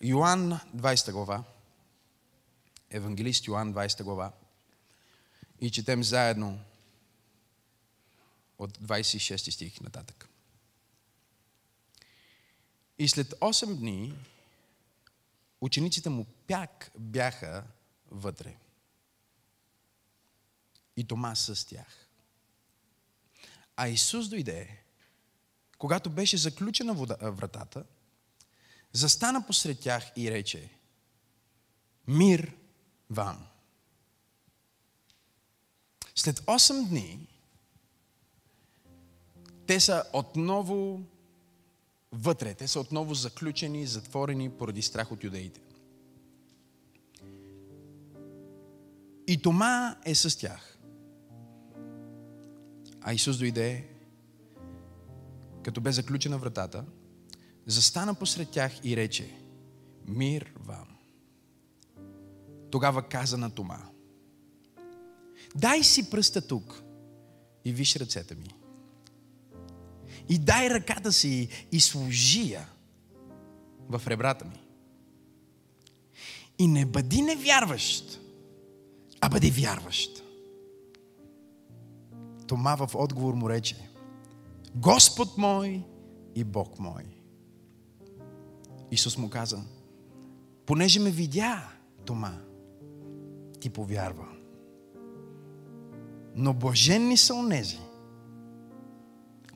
Йоанн 20 глава. Евангелист Йоанн 20 глава. И четем заедно от 26 стих нататък. И след 8 дни учениците му пяк бяха вътре. И Тома с тях. А Исус дойде, когато беше заключена вратата, застана посред тях и рече, мир вам. След 8 дни те са отново вътре. Те са отново заключени, затворени поради страх от юдеите. И Тома е с тях. А Исус дойде, като бе заключена вратата, застана посред тях и рече, мир вам. Тогава каза на Тома, дай си пръста тук и виж ръцете ми. И дай ръката си и служи я в ребрата ми. И не бъди невярващ, а бъди вярващ. Тома в отговор му рече, Господ мой и Бог мой. Исус му каза, понеже ме видя, Тома, ти повярва. Но блаженни са онези,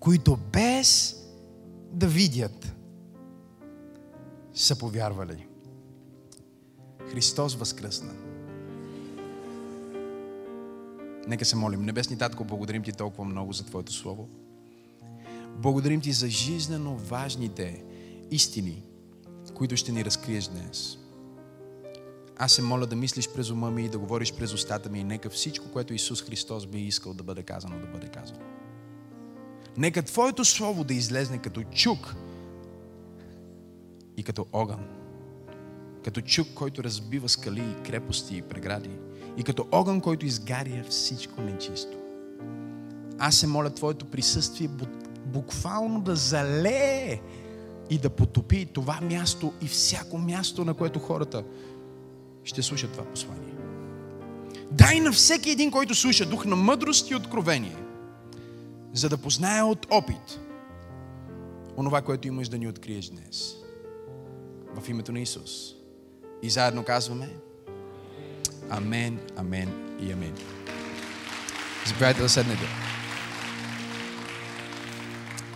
които без да видят са повярвали. Христос възкръсна. Нека се молим. Небесни Татко, благодарим Ти толкова много за Твоето Слово. Благодарим Ти за жизнено важните истини, които ще ни разкриеш днес. Аз се моля да мислиш през ума ми и да говориш през устата ми и нека всичко, което Исус Христос би искал да бъде казано, да бъде казано. Нека Твоето Слово да излезне като чук и като огън. Като чук, който разбива скали, крепости и прегради. И като огън, който изгаря всичко нечисто. Аз се моля Твоето присъствие буквално да залее и да потопи това място и всяко място, на което хората ще слушат това послание. Дай на всеки един, който слуша дух на мъдрост и откровение, за да познае от опит онова, което имаш да ни откриеш днес. В името на Исус. И заедно казваме Амен, амен и амен. Заповядайте да седнете.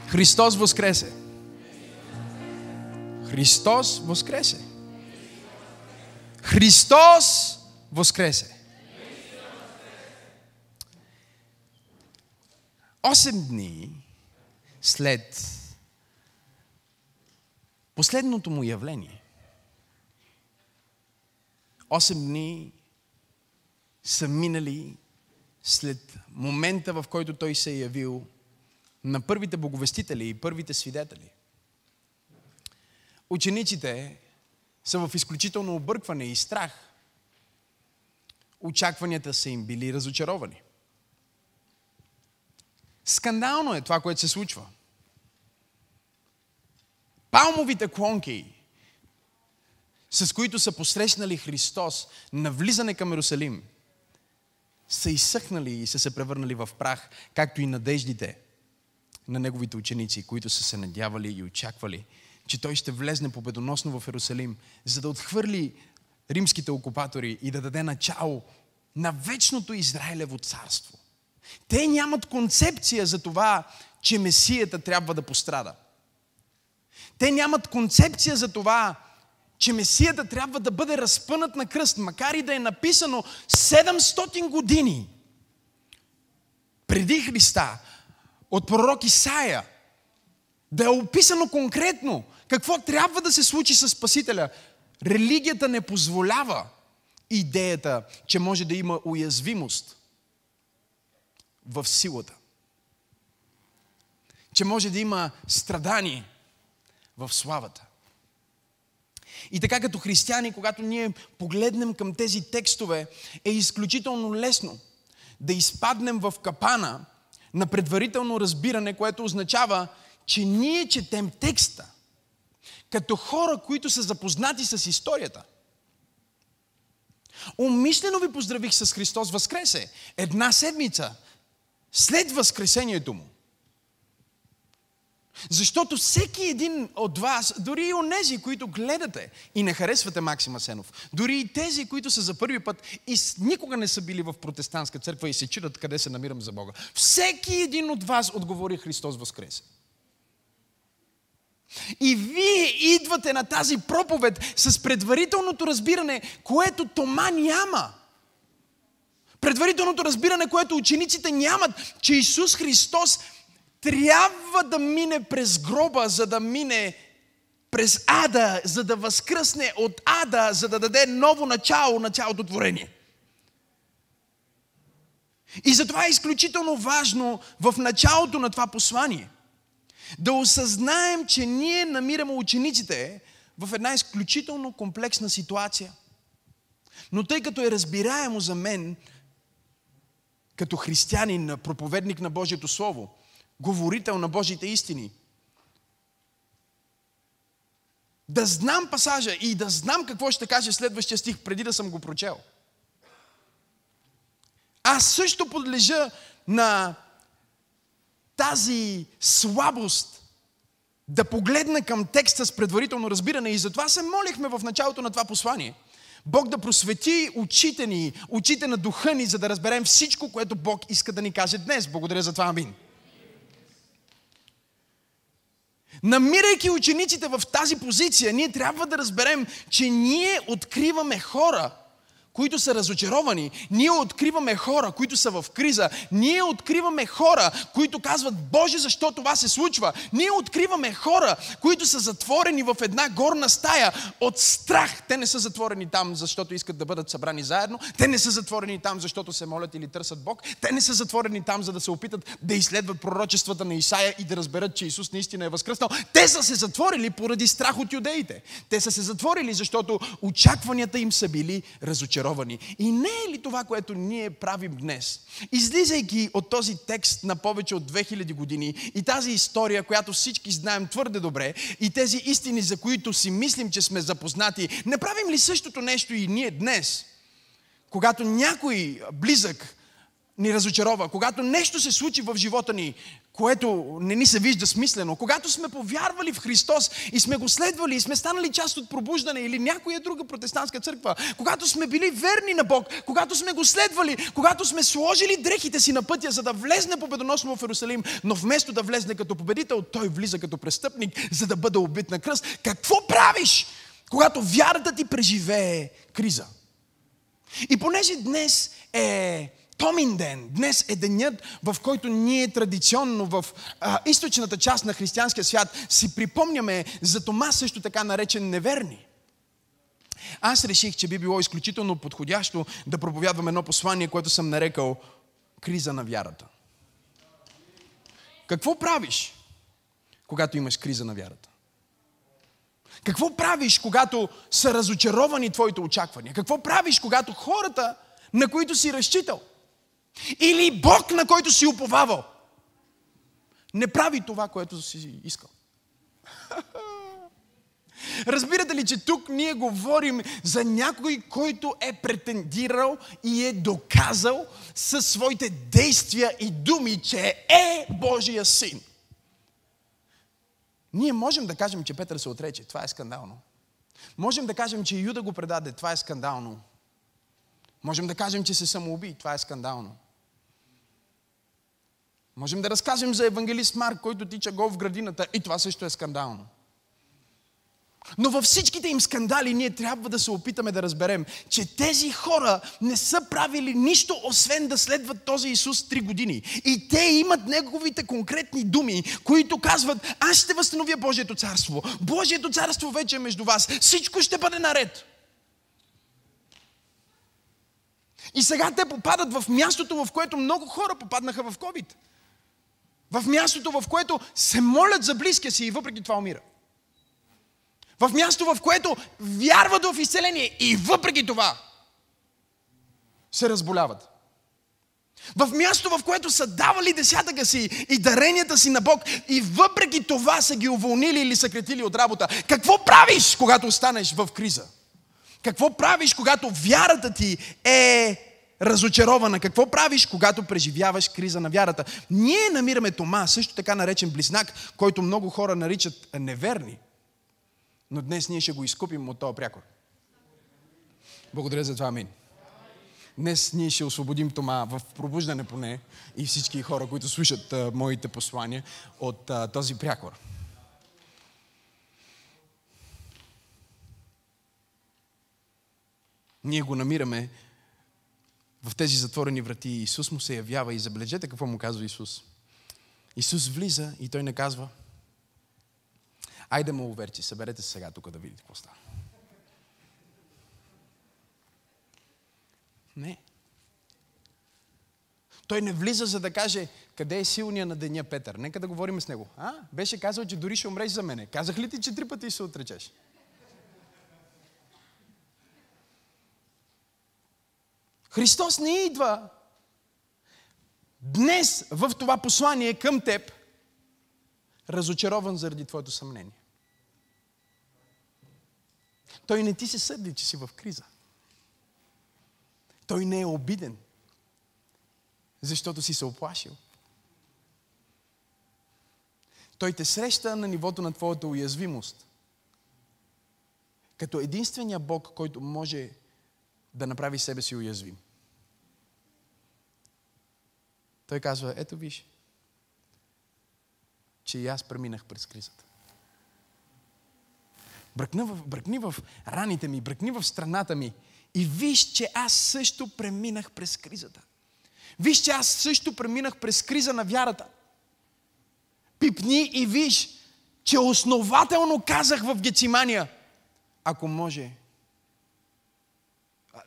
Христос възкресе. Христос възкресе. Христос възкресе. Осем дни след последното му явление, осем дни са минали след момента, в който той се е явил на първите боговестители и първите свидетели. Учениците са в изключително объркване и страх. Очакванията са им били разочаровани. Скандално е това, което се случва. Палмовите клонки, с които са посрещнали Христос на влизане към Иерусалим, са изсъхнали и са се превърнали в прах, както и надеждите на неговите ученици, които са се надявали и очаквали, че той ще влезне победоносно в Иерусалим, за да отхвърли римските окупатори и да даде начало на вечното Израилево царство. Те нямат концепция за това, че Месията трябва да пострада. Те нямат концепция за това, че Месията трябва да бъде разпънат на кръст, макар и да е написано 700 години преди Христа, от пророк Исаия, да е описано конкретно какво трябва да се случи с Спасителя. Религията не позволява идеята, че може да има уязвимост в силата. Че може да има страдание в славата. И така като християни, когато ние погледнем към тези текстове, е изключително лесно да изпаднем в капана на предварително разбиране, което означава, че ние четем текста, като хора, които са запознати с историята. Умишлено ви поздравих с Христос Възкресе. Една седмица след Възкресението му. Защото всеки един от вас, дори и онези, които гледате и не харесвате Максима Сенов, дори и тези, които са за първи път и никога не са били в протестантска църква и се чудят къде се намирам за Бога, всеки един от вас отговори Христос Възкресе. И вие идвате на тази проповед с предварителното разбиране, което Тома няма. Предварителното разбиране, което учениците нямат, че Исус Христос трябва да мине през гроба, за да мине през ада, за да възкръсне от ада, за да даде ново начало на цялото творение. И затова е изключително важно в началото на това послание да осъзнаем, че ние намираме учениците в една изключително комплексна ситуация. Но тъй като е разбираемо за мен, като християнин, проповедник на Божието Слово, говорител на Божите истини. Да знам пасажа и да знам какво ще каже следващия стих, преди да съм го прочел. Аз също подлежа на тази слабост да погледна към текста с предварително разбиране и затова се молихме в началото на това послание. Бог да просвети очите ни, очите на духа ни, за да разберем всичко, което Бог иска да ни каже днес. Благодаря за това, амин. Намирайки учениците в тази позиция, ние трябва да разберем, че ние откриваме хора, които са разочаровани. Ние откриваме хора, които са в криза. Ние откриваме хора, които казват, Боже, защо това се случва? Ние откриваме хора, които са затворени в една горна стая от страх. Те не са затворени там, защото искат да бъдат събрани заедно. Те не са затворени там, защото се молят или търсят Бог. Те не са затворени там, за да се опитат да изследват пророчествата на Исаия и да разберат, че Исус наистина е възкръснал. Те са се затворили поради страх от юдеите. Те са се затворили, защото очакванията им са били разочаровани разочаровани. И не е ли това, което ние правим днес? Излизайки от този текст на повече от 2000 години и тази история, която всички знаем твърде добре, и тези истини, за които си мислим, че сме запознати, не правим ли същото нещо и ние днес? Когато някой близък ни разочарова, когато нещо се случи в живота ни, което не ни се вижда смислено, когато сме повярвали в Христос и сме го следвали и сме станали част от пробуждане или някоя друга протестантска църква, когато сме били верни на Бог, когато сме го следвали, когато сме сложили дрехите си на пътя, за да влезне победоносно в Иерусалим, но вместо да влезне като победител, той влиза като престъпник, за да бъде убит на кръст. Какво правиш, когато вярата ти преживее криза? И понеже днес е Томин ден. Днес е денят, в който ние традиционно в а, източната част на християнския свят си припомняме за Тома също така наречен неверни. Аз реших, че би било изключително подходящо да проповядвам едно послание, което съм нарекал криза на вярата. Какво правиш, когато имаш криза на вярата? Какво правиш, когато са разочаровани твоите очаквания? Какво правиш, когато хората, на които си разчитал, или Бог, на който си уповавал, не прави това, което си искал. Разбирате ли, че тук ние говорим за някой, който е претендирал и е доказал със своите действия и думи, че е Божия син. Ние можем да кажем, че Петър се отрече. Това е скандално. Можем да кажем, че Юда го предаде. Това е скандално. Можем да кажем, че се самоуби. Това е скандално. Можем да разкажем за евангелист Марк, който тича гол в градината и това също е скандално. Но във всичките им скандали ние трябва да се опитаме да разберем, че тези хора не са правили нищо, освен да следват този Исус три години. И те имат неговите конкретни думи, които казват, аз ще възстановя Божието царство. Божието царство вече е между вас. Всичко ще бъде наред. И сега те попадат в мястото, в което много хора попаднаха в COVID. В мястото, в което се молят за близкия си и въпреки това умира. В място, в което вярват в изцеление и въпреки това се разболяват. В място, в което са давали десятъка си и даренията си на Бог и въпреки това са ги уволнили или съкретили от работа. Какво правиш, когато останеш в криза? Какво правиш, когато вярата ти е разочарована? Какво правиш, когато преживяваш криза на вярата? Ние намираме Тома, също така наречен близнак, който много хора наричат неверни. Но днес ние ще го изкупим от този прякор. Благодаря за това, амин. Днес ние ще освободим Тома в пробуждане поне и всички хора, които слушат а, моите послания от а, този прякор. Ние го намираме в тези затворени врати. Исус му се явява и забележете какво му казва Исус. Исус влиза и той не казва, айде му уверчи, съберете се сега тук да видите какво става. Не. Той не влиза за да каже, къде е силния на деня Петър. Нека да говорим с него. А, беше казал, че дори ще умреш за мене. Казах ли ти, че три пъти се отречеш? Христос не идва днес в това послание към теб, разочарован заради твоето съмнение. Той не ти се съди, че си в криза. Той не е обиден, защото си се оплашил. Той те среща на нивото на твоята уязвимост. Като единствения Бог, който може да направи себе си уязвим. Той казва, ето виж, че и аз преминах през кризата. Бръкни в, бръкни в раните ми, бръкни в страната ми и виж, че аз също преминах през кризата. Виж, че аз също преминах през криза на вярата. Пипни и виж, че основателно казах в Гецимания, ако може,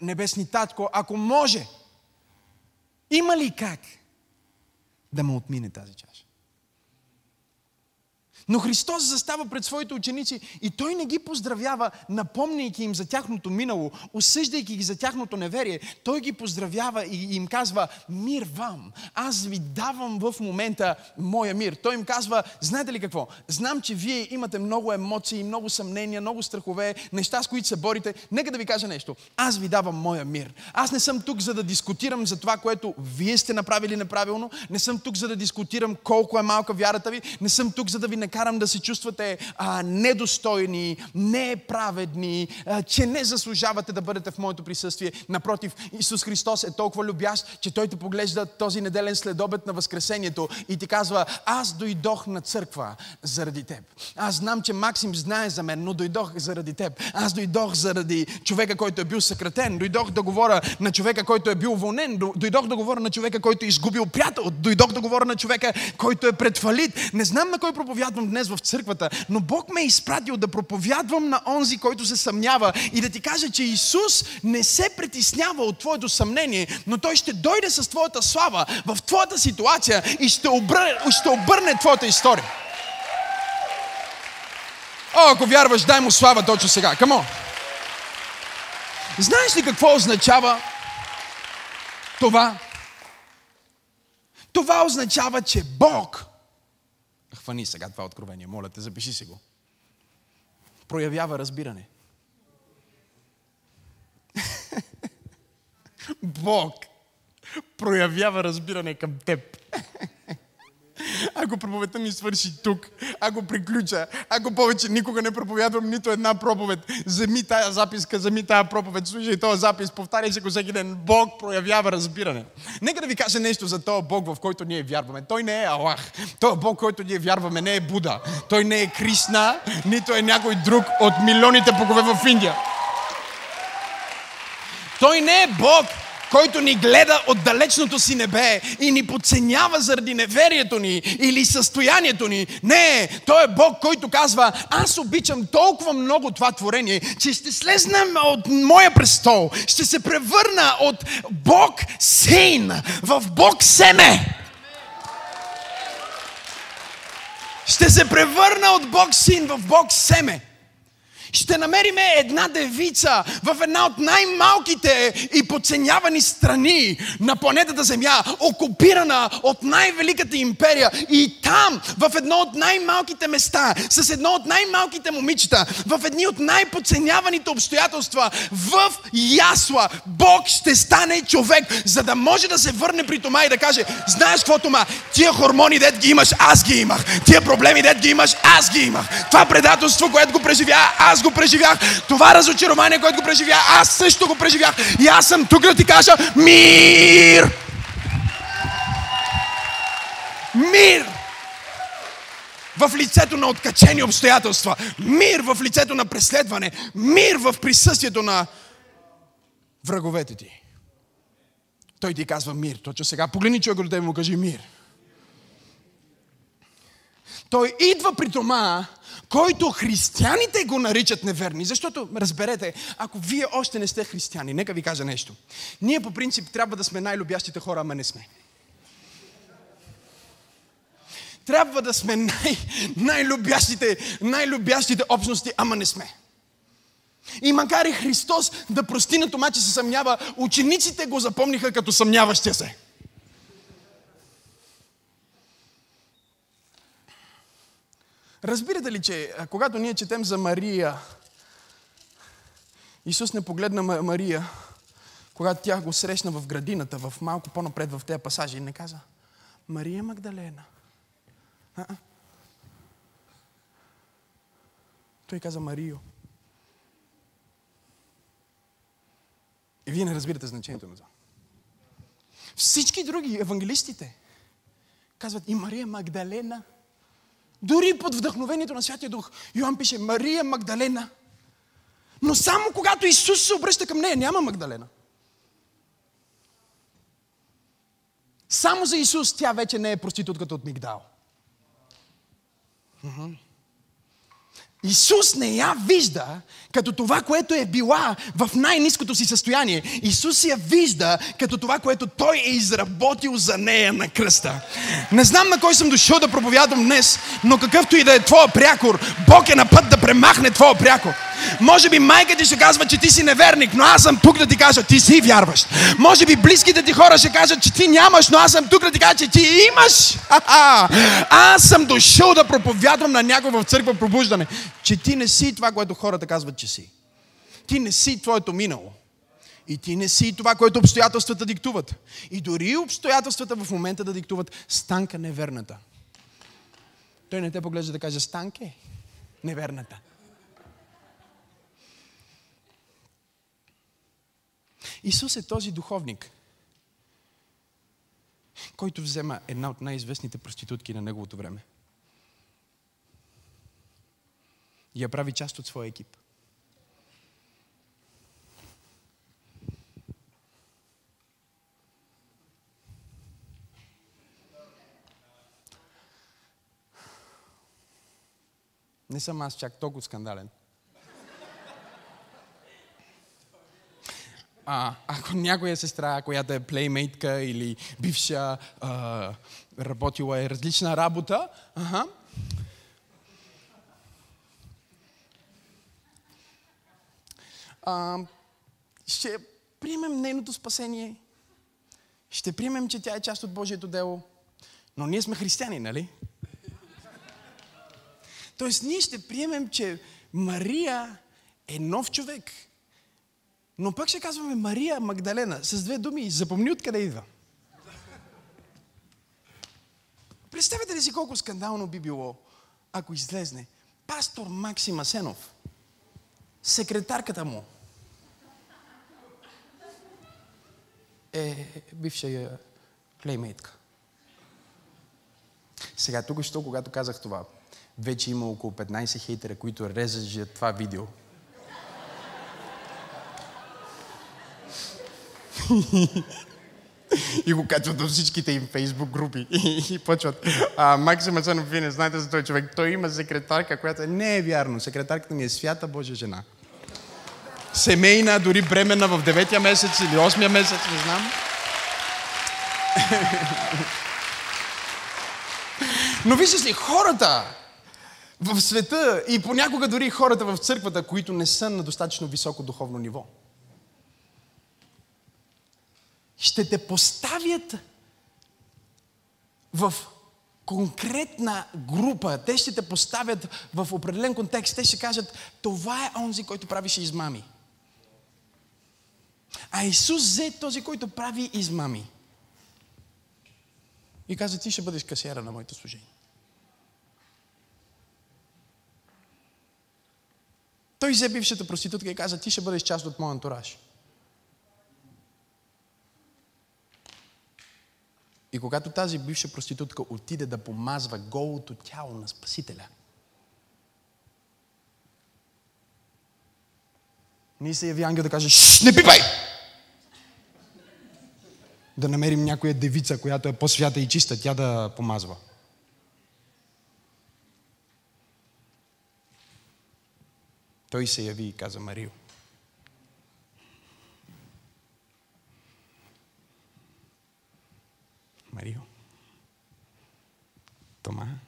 небесни татко, ако може, има ли как да ме отмине тази чаша? Но Христос застава пред своите ученици и Той не ги поздравява, напомняйки им за тяхното минало, осъждайки ги за тяхното неверие. Той ги поздравява и им казва, мир вам, аз ви давам в момента моя мир. Той им казва, знаете ли какво? Знам, че вие имате много емоции, много съмнения, много страхове, неща, с които се борите. Нека да ви кажа нещо. Аз ви давам моя мир. Аз не съм тук, за да дискутирам за това, което вие сте направили неправилно. Не съм тук, за да дискутирам колко е малка вярата ви. Не съм тук, за да ви накарам карам да се чувствате а, недостойни, неправедни, а, че не заслужавате да бъдете в моето присъствие. Напротив, Исус Христос е толкова любящ, че Той те поглежда този неделен следобед на Възкресението и ти казва, аз дойдох на църква заради теб. Аз знам, че Максим знае за мен, но дойдох заради теб. Аз дойдох заради човека, който е бил съкратен. Дойдох да говоря на човека, който е бил уволнен. Дойдох да говоря на човека, който е изгубил приятел. Дойдох да говоря на човека, който е пред фалит. Не знам на кой проповядвам днес в църквата, но Бог ме е изпратил да проповядвам на онзи, който се съмнява и да ти кажа, че Исус не се притеснява от твоето съмнение, но Той ще дойде с твоята слава в твоята ситуация и ще обърне, ще обърне твоята история. О, ако вярваш, дай му слава точно сега. Камо! Знаеш ли какво означава това? Това означава, че Бог Хвани сега това откровение, моля те, запиши си го. Проявява разбиране. Бог проявява разбиране към теб. Ако проповедта ми свърши тук, ако приключа, ако повече никога не проповядвам нито една проповед, вземи тая записка, вземи тая проповед, слушай този запис, повтаряй се го всеки ден. Бог проявява разбиране. Нека да ви кажа нещо за този Бог, в който ние вярваме. Той не е Аллах. Той Бог, който ние вярваме, не е Буда. Той не е Кришна, нито е някой друг от милионите богове в Индия. Той не е Бог, който ни гледа от далечното си небе и ни подценява заради неверието ни или състоянието ни. Не, Той е Бог, който казва, аз обичам толкова много това творение, че ще слезнем от моя престол, ще се превърна от Бог син в Бог семе. Ще се превърна от Бог син в Бог семе. Ще намериме една девица в една от най-малките и подценявани страни на планетата Земя, окупирана от най-великата империя. И там, в едно от най-малките места, с едно от най-малките момичета, в едни от най-подценяваните обстоятелства, в ясла, Бог ще стане човек, за да може да се върне при Тома и да каже, знаеш какво Тома, тия хормони дет ги имаш, аз ги имах. Тия проблеми дет ги имаш, аз ги имах. Това предателство, което го преживя, аз го преживях. Това разочарование, което го преживя, аз също го преживях. И аз съм тук да ти кажа мир! Мир! В лицето на откачени обстоятелства. Мир в лицето на преследване. Мир в присъствието на враговете ти. Той ти казва мир. Точно сега погледни човек до му кажи мир. Той идва при Тома, който християните го наричат неверни. Защото, разберете, ако вие още не сте християни, нека ви кажа нещо. Ние по принцип трябва да сме най-любящите хора, ама не сме. Трябва да сме най- най-любящите, най-любящите общности, ама не сме. И макар и Христос да прости на Тома, че се съмнява, учениците го запомниха като съмняващия се. Разбирате ли, че когато ние четем за Мария, Исус не погледна Мария, когато тя го срещна в градината, в малко по-напред в тези пасажи и не каза, Мария Магдалена. А-а. Той каза Марио. И вие не разбирате значението на това. Всички други, евангелистите, казват и Мария Магдалена. Дори под вдъхновението на Святия Дух. Йоан пише Мария Магдалена. Но само когато Исус се обръща към нея, няма Магдалена. Само за Исус тя вече не е проститутката от Мигдал. Исус не я вижда като това, което е била в най-низкото си състояние. Исус я вижда като това, което Той е изработил за нея на кръста. Не знам на кой съм дошъл да проповядвам днес, но какъвто и да е твоя прякор, Бог е на път да премахне твоя прякор. Може би майка ти ще казва, че ти си неверник, но аз съм тук да ти кажа, ти си вярващ. Може би близките ти хора ще кажат, че ти нямаш, но аз съм тук да ти кажа, че ти имаш. Ха-ха. Аз съм дошъл да проповядвам на някой в църква пробуждане, че ти не си това, което хората казват, че си. Ти не си твоето минало. И ти не си това, което обстоятелствата диктуват. И дори обстоятелствата в момента да диктуват станка неверната. Той не те поглежда да каже станке неверната. Исус е този духовник, който взема една от най-известните проститутки на неговото време. И я прави част от своя екип. Не съм аз чак толкова скандален. А, ако някоя сестра, която е плеймейтка или бивша, а, работила е различна работа, ага, а, ще приемем нейното спасение, ще приемем, че тя е част от Божието дело, но ние сме християни, нали? Тоест, ние ще приемем, че Мария е нов човек. Но пък ще казваме Мария Магдалена с две думи. Запомни откъде идва. Представете ли си колко скандално би било, ако излезне пастор Максим Асенов, секретарката му е бивша плеймейтка. Сега, тук що, когато казах това, вече има около 15 хейтера, които резажат това видео. и го качват до всичките им фейсбук групи. и почват. А, Максим Асанов, вие не знаете за този човек. Той има секретарка, която е... Не е вярно. Секретарката ми е свята Божия жена. Семейна, дори бременна в 9-я месец или 8-я месец, не знам. Но виждаш ли, хората, в света и понякога дори хората в църквата, които не са на достатъчно високо духовно ниво. Ще те поставят в конкретна група. Те ще те поставят в определен контекст. Те ще кажат, това е онзи, който правише измами. А Исус взе този, който прави измами. И каза, ти ще бъдеш касиера на моето служение. Той взе бившата проститутка и каза, ти ще бъдеш част от моя антураж. И когато тази бивша проститутка отиде да помазва голото тяло на Спасителя, ние се яви ангел да каже, Шш, не пипай! Да намерим някоя девица, която е по-свята и чиста, тя да помазва. Той се яви и каза Марио. Марио. Тома.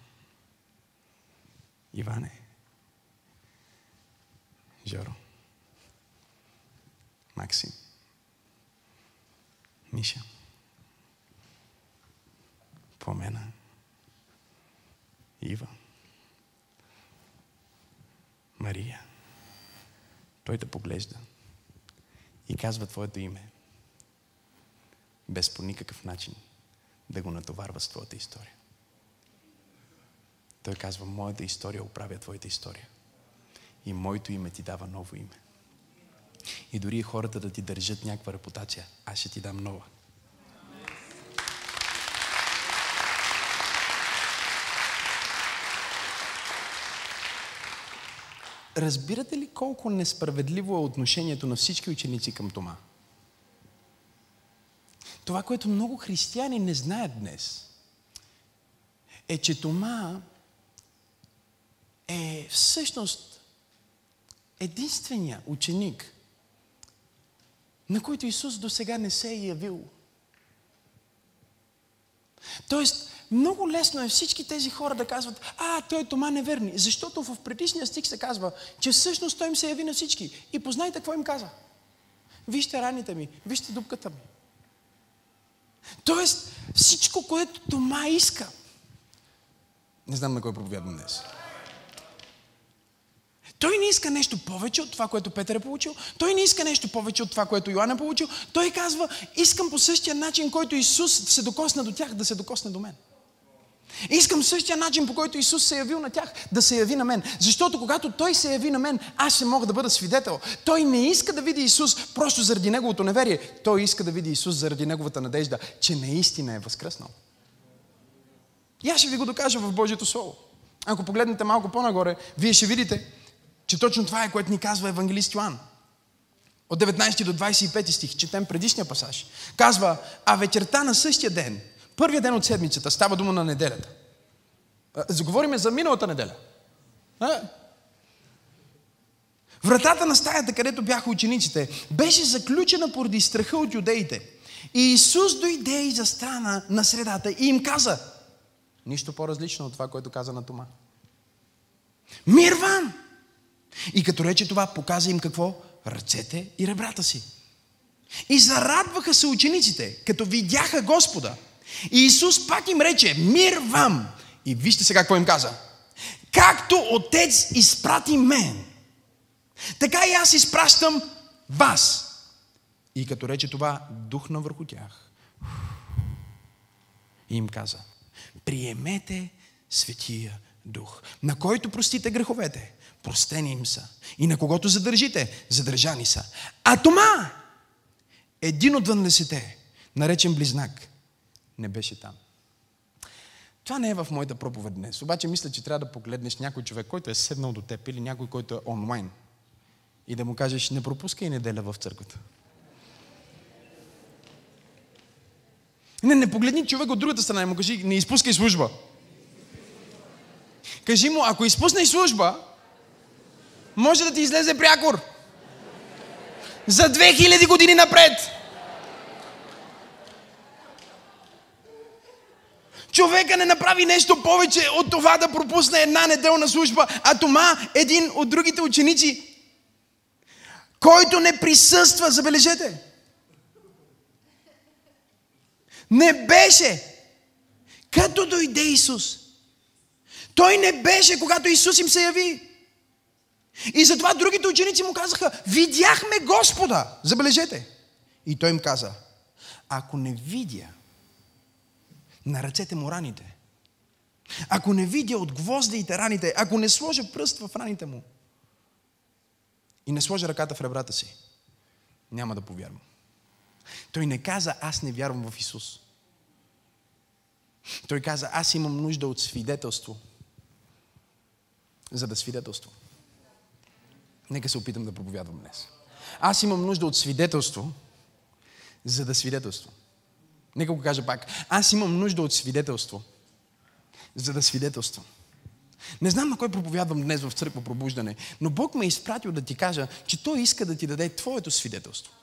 Иване. Жоро. Максим. Миша. Помена. Ива. Мария. Той те поглежда и казва твоето име. Без по никакъв начин да го натоварва с твоята история. Той казва, моята история оправя твоята история. И моето име ти дава ново име. И дори хората да ти държат някаква репутация, аз ще ти дам нова. Разбирате ли колко несправедливо е отношението на всички ученици към Тома? Това, което много християни не знаят днес, е, че Тома е всъщност единствения ученик, на който Исус до сега не се е явил. Тоест, много лесно е всички тези хора да казват, а, той е Тома неверни, защото в предишния стих се казва, че всъщност той им се яви на всички. И познайте какво им каза. Вижте раните ми, вижте дупката ми. Тоест, всичко, което Тома иска. Не знам на кой проповядвам днес. Той не иска нещо повече от това, което Петър е получил. Той не иска нещо повече от това, което Йоан е получил. Той казва, искам по същия начин, който Исус се докосна до тях, да се докосне до мен. Искам същия начин, по който Исус се явил на тях, да се яви на мен. Защото когато Той се яви на мен, аз ще мога да бъда свидетел. Той не иска да види Исус просто заради Неговото неверие. Той иска да види Исус заради Неговата надежда, че наистина е възкръснал. И аз ще ви го докажа в Божието Слово. Ако погледнете малко по-нагоре, вие ще видите, че точно това е, което ни казва евангелист Йоан. От 19 до 25 стих, четем предишния пасаж. Казва, а вечерта на същия ден, първия ден от седмицата, става дума на неделята. Заговориме за миналата неделя. А? Вратата на стаята, където бяха учениците, беше заключена поради страха от юдеите. И Исус дойде и застана на средата и им каза, нищо по-различно от това, което каза на Тома. Мир вам! И като рече това, показа им какво? Ръцете и ребрата си. И зарадваха се учениците, като видяха Господа. И Исус пак им рече, мир вам! И вижте сега какво им каза. Както Отец изпрати мен, така и аз изпращам вас. И като рече това, духна върху тях. И им каза, приемете Светия Дух, на който простите греховете, простени им са. И на когото задържите, задържани са. А Тома, един от 12 наречен близнак, не беше там. Това не е в моята проповед днес. Обаче мисля, че трябва да погледнеш някой човек, който е седнал до теб или някой, който е онлайн. И да му кажеш, не пропускай неделя в църквата. Не, не погледни човек от другата страна и му кажи, не изпускай служба. Кажи му, ако изпуснеш служба, може да ти излезе прякор. За 2000 години напред. Човека не направи нещо повече от това да пропусне една неделна служба, а Тома, един от другите ученици, който не присъства, забележете. Не беше. Като дойде Исус. Той не беше, когато Исус им се яви. И затова другите ученици му казаха, видяхме Господа. Забележете. И той им каза, ако не видя на ръцете му раните, ако не видя от гвоздиите раните, ако не сложа пръст в раните му и не сложа ръката в ребрата си, няма да повярвам. Той не каза, аз не вярвам в Исус. Той каза, аз имам нужда от свидетелство, за да свидетелствам. Нека се опитам да проповядвам днес. Аз имам нужда от свидетелство, за да свидетелствам. Нека го кажа пак. Аз имам нужда от свидетелство, за да свидетелствам. Не знам на кой проповядвам днес в църква пробуждане, но Бог ме е изпратил да ти кажа, че Той иска да ти даде твоето свидетелство.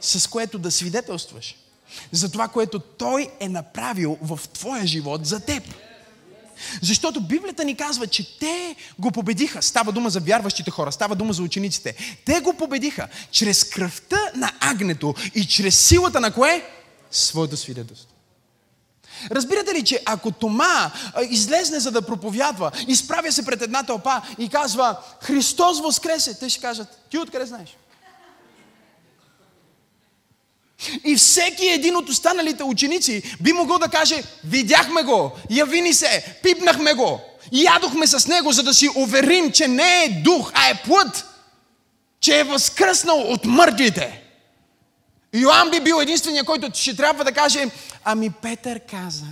С което да свидетелстваш за това, което Той е направил в твоя живот за теб. Защото Библията ни казва, че те го победиха. Става дума за вярващите хора, става дума за учениците. Те го победиха чрез кръвта на агнето и чрез силата на кое? Своето свидетелство. Разбирате ли, че ако Тома излезне за да проповядва, изправя се пред една тълпа и казва Христос възкресе, те ще кажат, ти откъде знаеш? И всеки един от останалите ученици би могъл да каже, видяхме го, яви ни се, пипнахме го, ядохме с него, за да си уверим, че не е дух, а е плът, че е възкръснал от мъртвите. Йоанн би бил единствения, който ще трябва да каже, ами Петър каза.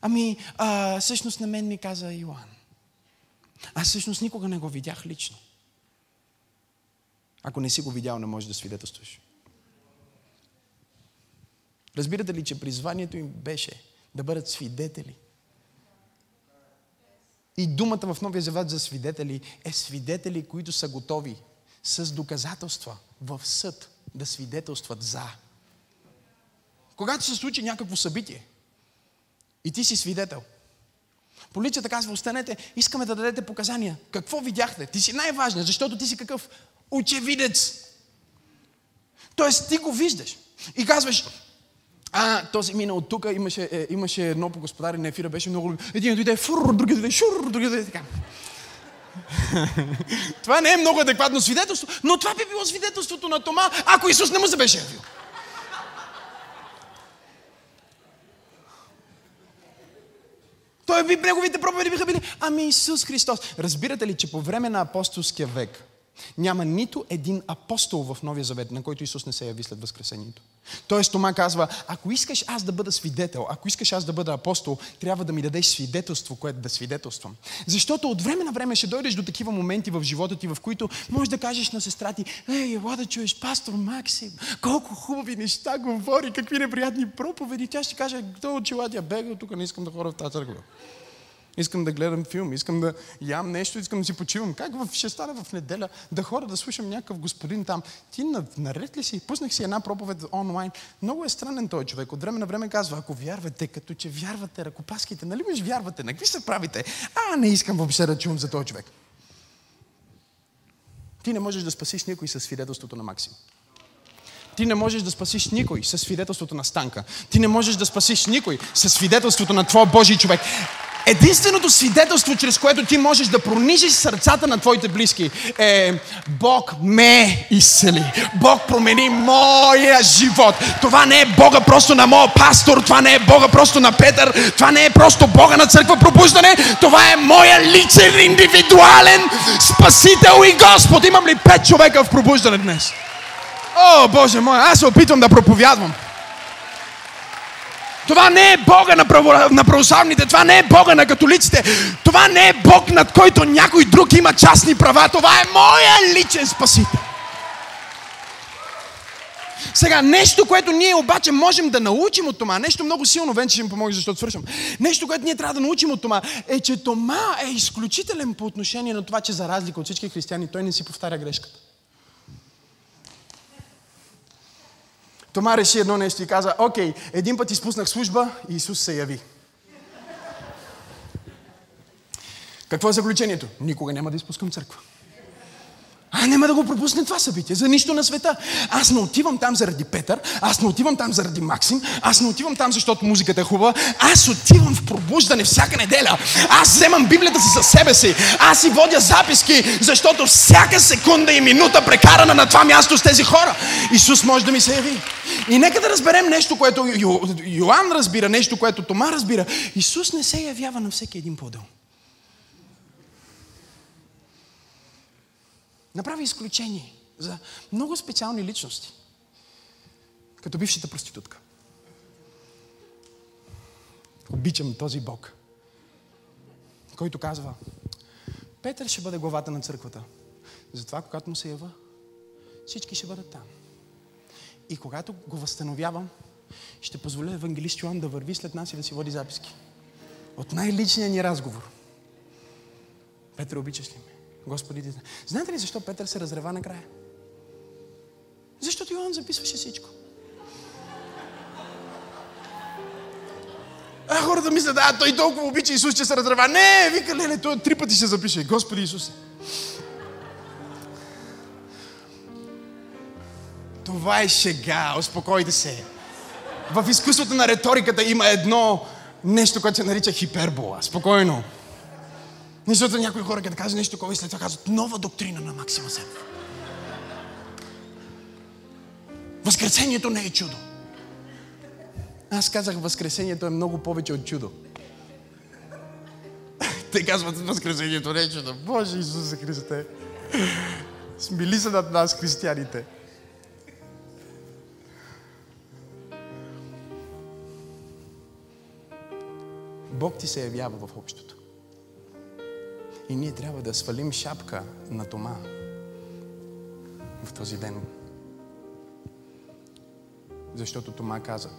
Ами, а, всъщност на мен ми каза Йоанн. Аз всъщност никога не го видях лично. Ако не си го видял, не можеш да свидетелстваш. Разбирате ли, че призванието им беше да бъдат свидетели? И думата в Новия Завет за свидетели е свидетели, които са готови с доказателства в съд да свидетелстват за. Когато се случи някакво събитие и ти си свидетел, полицията казва, останете, искаме да дадете показания. Какво видяхте? Ти си най-важният, защото ти си какъв очевидец. Тоест ти го виждаш и казваш, а, този мина от тук, имаше, е, имаше едно по господари на ефира, беше много... Един дойде фур, други дойде шур, други дойде така. това не е много адекватно свидетелство, но това би било свидетелството на Тома, ако Исус не му се беше явил. Той би, неговите проповеди биха били, ами Исус Христос. Разбирате ли, че по време на апостолския век, няма нито един апостол в Новия Завет, на който Исус не се яви след Възкресението. Тоест Тома казва, ако искаш аз да бъда свидетел, ако искаш аз да бъда апостол, трябва да ми дадеш свидетелство, което да свидетелствам. Защото от време на време ще дойдеш до такива моменти в живота ти, в които можеш да кажеш на сестра ти, ей, ела да чуеш пастор Максим, колко хубави неща говори, какви неприятни проповеди. Тя ще каже, кто от челатия бега, тук не искам да хора в тази църква искам да гледам филм, искам да ям нещо, искам да си почивам. Как в, ще в неделя да хора да слушам някакъв господин там? Ти наред ли си? Пуснах си една проповед онлайн. Много е странен този човек. От време на време казва, ако вярвате, като че вярвате, ръкопаските, нали меж вярвате? На какви се правите? А, не искам въобще да чувам за този човек. Ти не можеш да спасиш никой със свидетелството на Максим. Ти не можеш да спасиш никой със свидетелството на Станка. Ти не можеш да спасиш никой със свидетелството на твой Божий човек. Единственото свидетелство, чрез което ти можеш да пронижиш сърцата на твоите близки е Бог ме изцели. Бог промени моя живот. Това не е Бога просто на моя пастор, това не е Бога просто на Петър, това не е просто Бога на църква пробуждане, това е моя личен, индивидуален спасител и Господ. Имам ли пет човека в пробуждане днес? О, Боже мой, аз се опитвам да проповядвам. Това не е Бога на, право, на православните, това не е Бога на католиците, това не е Бог, над който някой друг има частни права, това е моя личен спасител. Сега, нещо, което ние обаче можем да научим от Тома, нещо много силно, Венче ще ми помогне, защото свършвам. Нещо, което ние трябва да научим от Тома, е, че Тома е изключителен по отношение на това, че за разлика от всички християни, той не си повтаря грешката. Тома реши едно нещо и каза, окей, един път изпуснах служба и Исус се яви. Какво е заключението? Никога няма да изпускам църква. А няма да го пропусне това събитие. За нищо на света. Аз не отивам там заради Петър, аз не отивам там заради Максим, аз не отивам там, защото музиката е хубава. Аз отивам в пробуждане всяка неделя. Аз вземам Библията си за себе си. Аз си водя записки, защото всяка секунда и минута прекарана на това място с тези хора. Исус може да ми се яви. И нека да разберем нещо, което Йоанн разбира, нещо, което Тома разбира. Исус не се явява на всеки един подел. Направи изключение за много специални личности. Като бившата проститутка. Обичам този Бог, който казва, Петър ще бъде главата на църквата. Затова, когато му се ява, всички ще бъдат там. И когато го възстановявам, ще позволя евангелист Йоан да върви след нас и да си води записки. От най-личния ни разговор. Петър, обичаш ли ме? Господи. Знаете ли защо Петър се разрева накрая? Защото Йоан записваше всичко. А хората мислят, да, той толкова обича Исус, че се разрева. Не, вика, леле, той три пъти ще запише. Господи Исусе. Това е шега, успокойте се. В изкуството на риториката има едно нещо, което се нарича хипербола. Спокойно. Защото някои хора, като кажат нещо такова и след това казват нова доктрина на Максима Сен. Възкресението не е чудо. Аз казах, Възкресението е много повече от чудо. Те казват, Възкресението не е чудо. Боже Исусе Христе. Смили се над нас, християните. Бог ти се явява в общото. И ние трябва да свалим шапка на Тома в този ден. Защото Тома каза,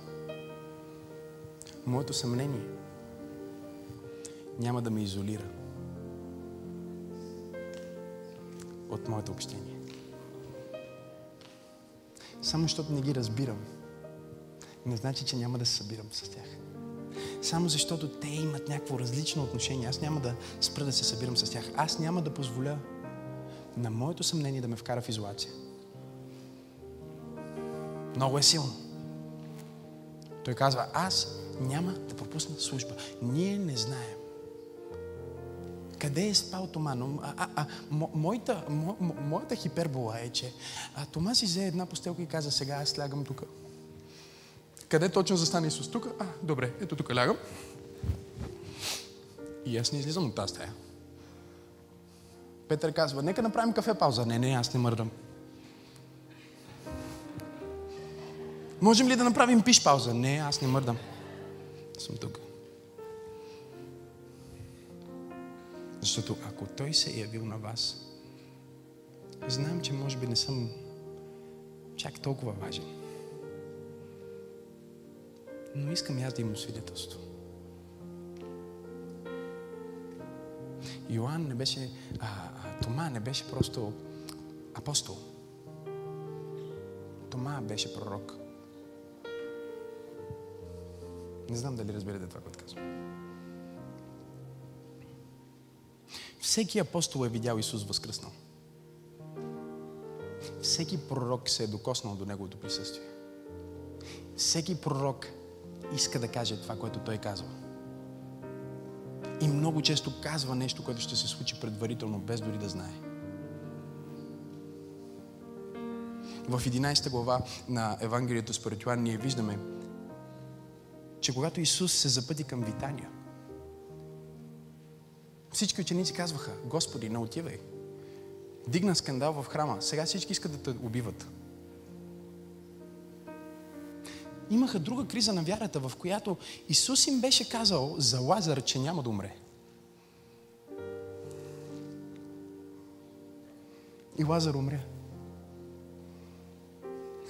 моето съмнение няма да ме изолира от моето общение. Само защото не ги разбирам, не значи, че няма да се събирам с тях само защото те имат някакво различно отношение. Аз няма да спра да се събирам с тях. Аз няма да позволя на моето съмнение да ме вкара в изолация. Много е силно. Той казва, аз няма да пропусна служба. Ние не знаем. Къде е спал Тома? Но, а, а, а, мо, моята, мо, мо, моята хипербола е, че а, Тома си взе една постелка и каза, сега аз слягам тук. Къде точно застане Исус? Тук? А, добре, ето тук лягам. И аз не излизам от тази стая. Петър казва, нека направим кафе пауза. Не, не, аз не мърдам. Можем ли да направим пиш пауза? Не, аз не мърдам. Съм тук. Защото ако той се е явил на вас, знам, че може би не съм чак толкова важен но искам и аз да имам свидетелство. Йоанн не беше, а, а, Тома не беше просто апостол. Тома беше пророк. Не знам дали разбирате това, което казвам. Всеки апостол е видял Исус възкръснал. Всеки пророк се е докоснал до Неговото присъствие. Всеки пророк иска да каже това, което той казва. И много често казва нещо, което ще се случи предварително, без дори да знае. В 11 глава на Евангелието според Йоан ние виждаме, че когато Исус се запъти към Витания, всички ученици казваха, Господи, не отивай. Дигна скандал в храма. Сега всички искат да те убиват. Имаха друга криза на вярата, в която Исус им беше казал за Лазар, че няма да умре. И Лазар умря.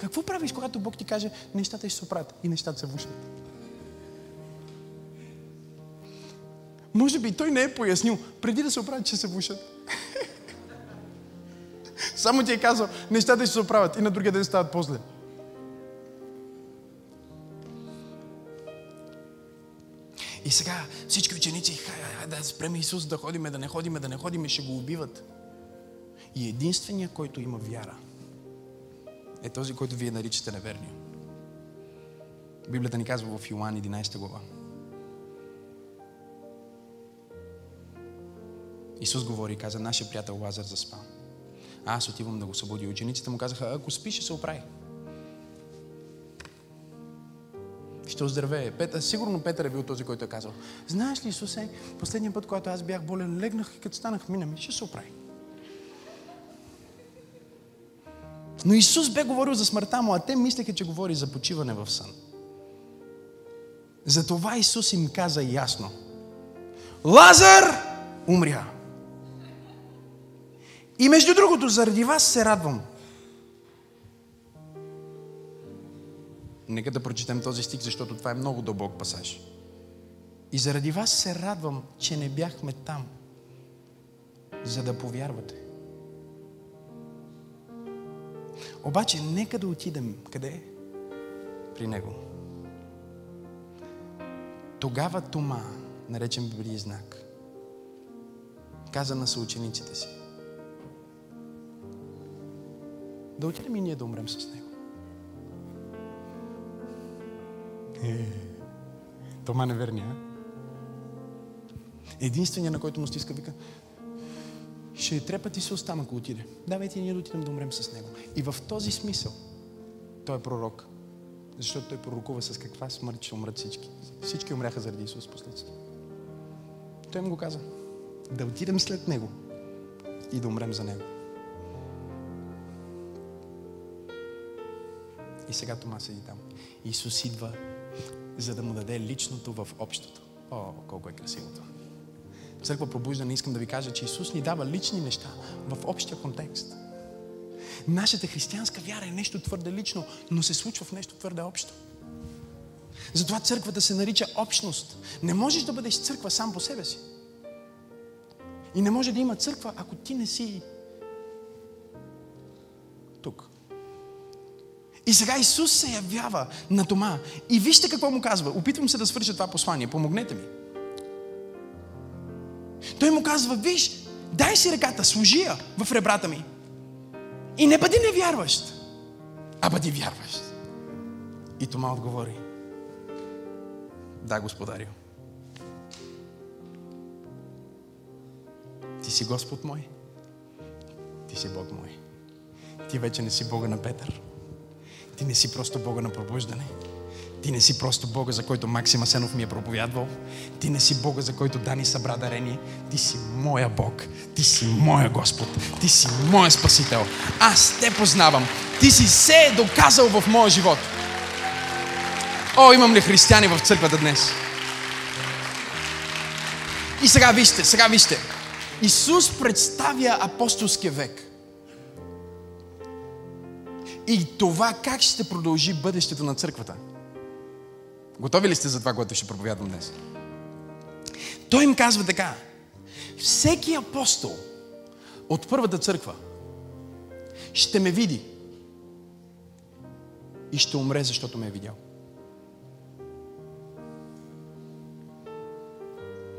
Какво правиш, когато Бог ти каже, нещата ще се оправят и нещата се вършат? Може би той не е пояснил, преди да се оправят, че се вършат. Само ти е казал, нещата ще се оправят и на другия ден стават по-зле. И сега всички ученици, хай, хай, да спреме Исус да ходиме, да не ходиме, да не ходиме, ще го убиват. И единственият, който има вяра, е този, който вие наричате неверния. Библията ни казва в Йоан 11 глава. Исус говори и каза, нашия приятел Лазар заспа. А аз отивам да го събуди. Учениците му казаха, ако спи, ще се оправи. Ще оздравее. Петър, сигурно Петър е бил този, който е казал, знаеш ли, Исусе, последния път, когато аз бях болен, легнах и като станах, мина ми, ще се оправи. Но Исус бе говорил за смъртта му, а те мислеха, че говори за почиване в сън. Затова Исус им каза ясно. Лазар умря. И между другото, заради вас се радвам. Нека да прочетем този стих, защото това е много дълбок пасаж. И заради вас се радвам, че не бяхме там, за да повярвате. Обаче, нека да отидем. Къде? При Него. Тогава Тома, наречен Библия знак, каза на съучениците си, да отидем и ние да умрем с Него. Е, Тома неверния. Единственият, на който му стиска, вика, ще трепати се остана, ако отиде. Давайте ние да отидем да умрем с него. И в този смисъл той е пророк. Защото той пророкува с каква смърт ще умрат всички. Всички умряха заради Исус последствие. Той им го каза. Да отидем след него и да умрем за него. И сега Тома седи там. Исус идва, за да му даде личното в общото. О, колко е красиво това. Църква пробуждане искам да ви кажа, че Исус ни дава лични неща в общия контекст. Нашата християнска вяра е нещо твърде лично, но се случва в нещо твърде общо. Затова църквата се нарича общност. Не можеш да бъдеш църква сам по себе си. И не може да има църква, ако ти не си И сега Исус се явява на Тома. И вижте какво му казва. Опитвам се да свърша това послание. Помогнете ми. Той му казва, виж, дай си ръката, служи я в ребрата ми. И не бъди невярващ, а бъди вярващ. И Тома отговори, да, господарю. Ти си Господ мой. Ти си Бог мой. Ти вече не си Бога на Петър. Ти не си просто Бога на пробуждане. Ти не си просто Бога, за който Максим Асенов ми е проповядвал. Ти не си Бога, за който Дани събра дарение. Ти си моя Бог. Ти си моя Господ. Ти си моя Спасител. Аз те познавам. Ти си се е доказал в моя живот. О, имам ли християни в църквата днес? И сега вижте, сега вижте. Исус представя апостолския век. И това как ще продължи бъдещето на църквата. Готови ли сте за това, което ще проповядвам днес? Той им казва така. Всеки апостол от първата църква ще ме види и ще умре, защото ме е видял.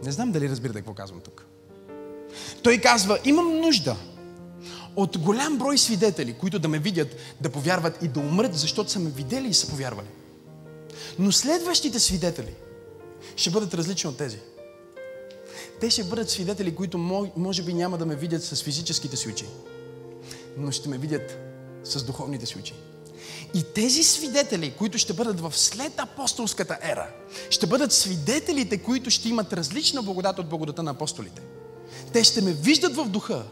Не знам дали разбирате какво казвам тук. Той казва, имам нужда от голям брой свидетели, които да ме видят, да повярват и да умрат, защото са ме видели и са повярвали. Но следващите свидетели ще бъдат различни от тези. Те ще бъдат свидетели, които може би няма да ме видят с физическите си очи, но ще ме видят с духовните си очи. И тези свидетели, които ще бъдат в след апостолската ера, ще бъдат свидетелите, които ще имат различна благодат от благодата на апостолите. Те ще ме виждат в духа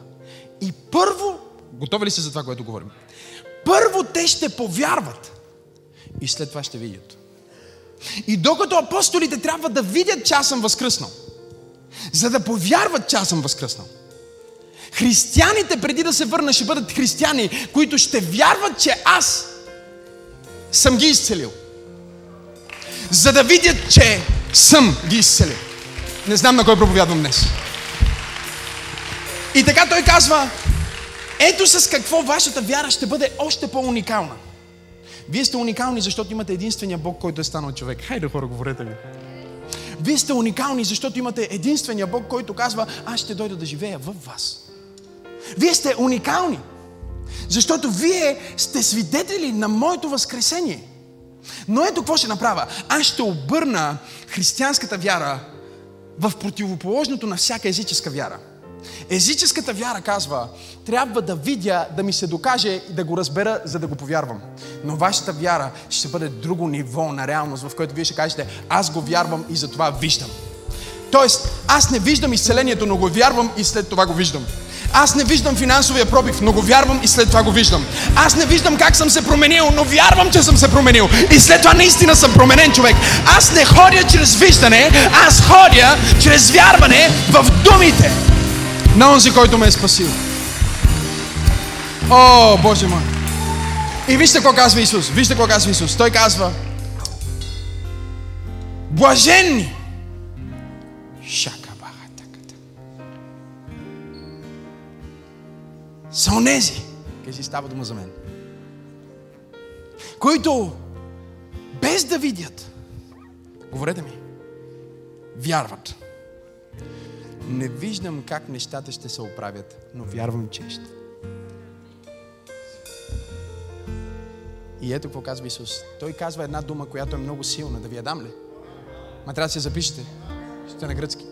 и първо, готови ли се за това, което говорим? Първо те ще повярват и след това ще видят. И докато апостолите трябва да видят, че аз съм възкръснал, за да повярват, че аз съм възкръснал, християните преди да се върна ще бъдат християни, които ще вярват, че аз съм ги изцелил. За да видят, че съм ги изцелил. Не знам на кой проповядвам днес. И така той казва, ето с какво вашата вяра ще бъде още по-уникална. Вие сте уникални, защото имате единствения Бог, който е станал човек. Хайде хора, говорете ми. Вие сте уникални, защото имате единствения Бог, който казва, аз ще дойда да живея в вас. Вие сте уникални, защото вие сте свидетели на моето възкресение. Но ето какво ще направя. Аз ще обърна християнската вяра в противоположното на всяка езическа вяра. Езическата вяра казва, трябва да видя, да ми се докаже и да го разбера, за да го повярвам. Но вашата вяра ще бъде друго ниво на реалност, в което вие ще кажете, аз го вярвам и затова виждам. Тоест, аз не виждам изцелението, но го вярвам и след това го виждам. Аз не виждам финансовия пробив, но го вярвам и след това го виждам. Аз не виждам как съм се променил, но вярвам, че съм се променил. И след това наистина съм променен човек. Аз не ходя чрез виждане, аз ходя чрез вярване в думите на онзи, който ме е спасил. О, Боже мой! И вижте какво казва Исус. Вижте какво казва Исус. Той казва, блаженни. Шака бахатаката. Са онези. Кажи, става дума за мен. Които без да видят, говорете ми, вярват. Не виждам как нещата ще се оправят, но вярвам, че ще. И ето какво казва Исус. Той казва една дума, която е много силна. Да ви я дам ли? Ма трябва да се запишете. Ще е на гръцки.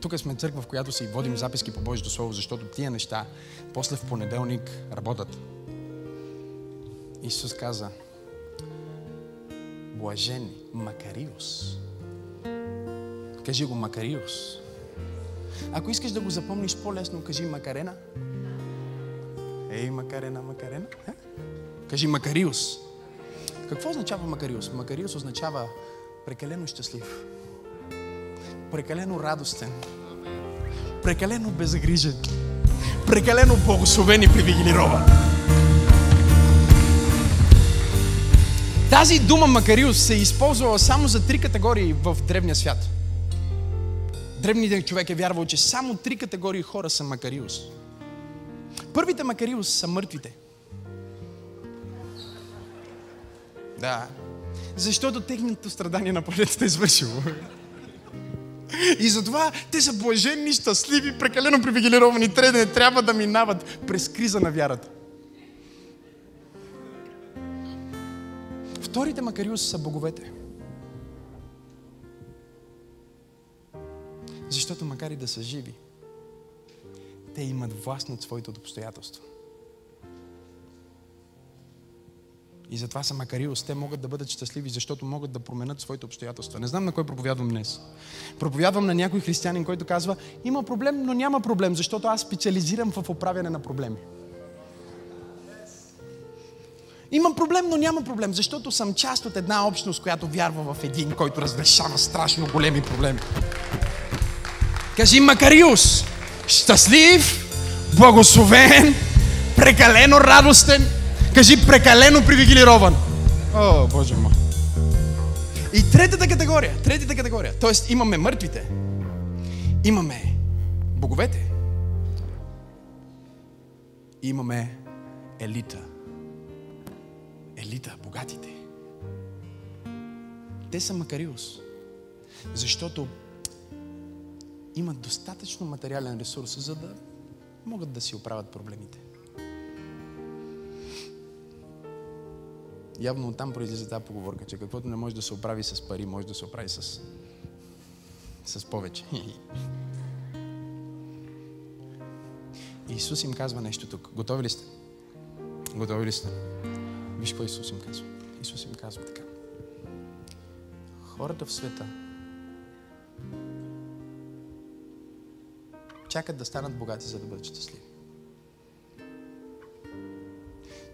Тук сме църква, в която си водим записки по Божието Слово, защото тия неща после в понеделник работят. Исус каза, блажени, Макариус. Кажи го Макариус. Ако искаш да го запомниш по-лесно, кажи Макарена. Ей, Макарена, Макарена. Е? Кажи Макариус. Какво означава Макариус? Макариус означава прекалено щастлив, прекалено радостен, прекалено безгрижен, прекалено благословен и привилегирован. Тази дума Макариус се е използвала само за три категории в древния свят. Древният човек е вярвал, че само три категории хора са Макариус. Първите Макариус са мъртвите. Да. Защото техното страдание на планетата е извършило. И затова те са блаженни, щастливи, прекалено привилегировани. Те не трябва да минават през криза на вярата. Вторите Макариус са боговете. Защото макар и да са живи, те имат власт над своите обстоятелства. И затова са макариус. Те могат да бъдат щастливи, защото могат да променят своите обстоятелства. Не знам на кой проповядвам днес. Проповядвам на някой християнин, който казва, има проблем, но няма проблем, защото аз специализирам в оправяне на проблеми. Имам проблем, но няма проблем, защото съм част от една общност, която вярва в един, който разрешава страшно големи проблеми. Кажи Макариус, щастлив, благословен, прекалено радостен, кажи прекалено привилегирован. О, Боже мой. И третата категория, третата категория, т.е. имаме мъртвите, имаме боговете, имаме елита. Елита, богатите. Те са Макариус. Защото имат достатъчно материален ресурс, за да могат да си оправят проблемите. Явно оттам произлиза тази поговорка, че каквото не може да се оправи с пари, може да се оправи с, с повече. Исус им казва нещо тук. Готови ли сте? Готови ли сте? Виж какво Исус им казва. Исус им казва така. Хората в света чакат да станат богати, за да бъдат щастливи.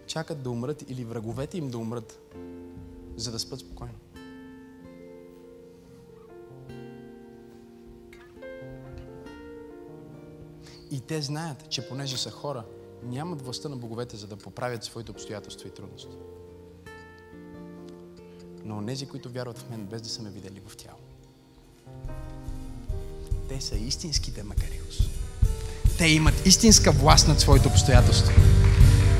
Чакат да умрат или враговете им да умрат, за да спят спокойно. И те знаят, че понеже са хора, нямат властта на боговете, за да поправят своите обстоятелства и трудности. Но тези, които вярват в мен, без да са ме видели в тяло, те са истинските Макариус. Те имат истинска власт над своите обстоятелства.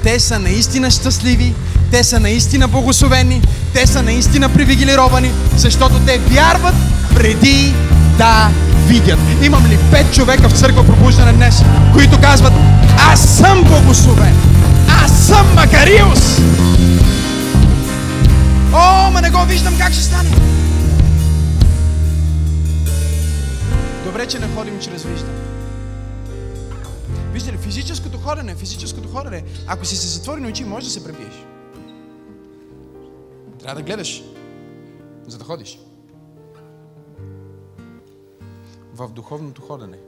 Те са наистина щастливи, те са наистина благословени, те са наистина привилегировани, защото те вярват преди да видят. Имам ли пет човека в църква пробуждане днес, които казват, аз съм благословен, аз съм Макариус. О, ма не го виждам как ще стане. Добре, че не ходим чрез виждане. Вижте ли, физическото ходене, физическото ходене, ако си се затворени очи, може да се пребиеш. Трябва да гледаш, за да ходиш. В духовното ходене,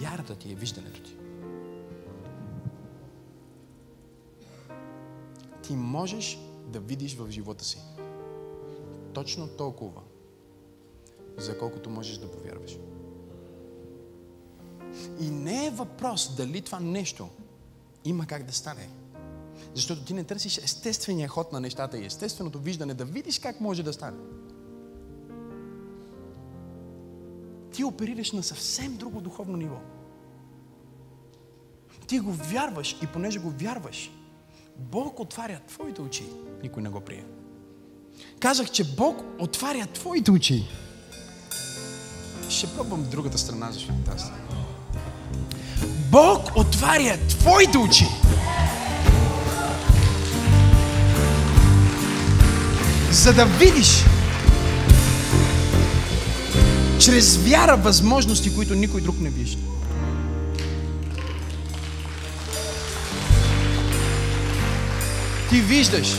вярата ти е виждането ти. Ти можеш да видиш в живота си точно толкова, за колкото можеш да повярваш. И не е въпрос дали това нещо има как да стане. Защото ти не търсиш естествения ход на нещата и естественото виждане да видиш как може да стане. Ти оперираш на съвсем друго духовно ниво. Ти го вярваш и понеже го вярваш, Бог отваря твоите очи. Никой не го прие. Казах, че Бог отваря твоите очи. Ще пробвам другата страна, защото тази. Бог отваря твоите очи. За да видиш чрез вяра възможности, които никой друг не вижда. Ти виждаш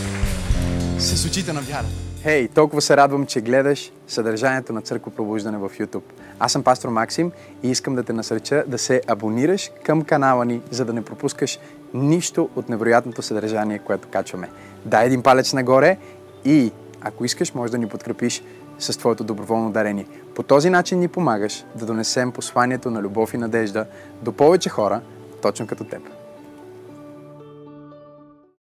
с очите на вяра. Хей, hey, толкова се радвам, че гледаш съдържанието на Църква Пробуждане в YouTube. Аз съм пастор Максим и искам да те насърча да се абонираш към канала ни, за да не пропускаш нищо от невероятното съдържание, което качваме. Дай един палец нагоре и ако искаш, можеш да ни подкрепиш с твоето доброволно дарение. По този начин ни помагаш да донесем посланието на любов и надежда до повече хора, точно като теб.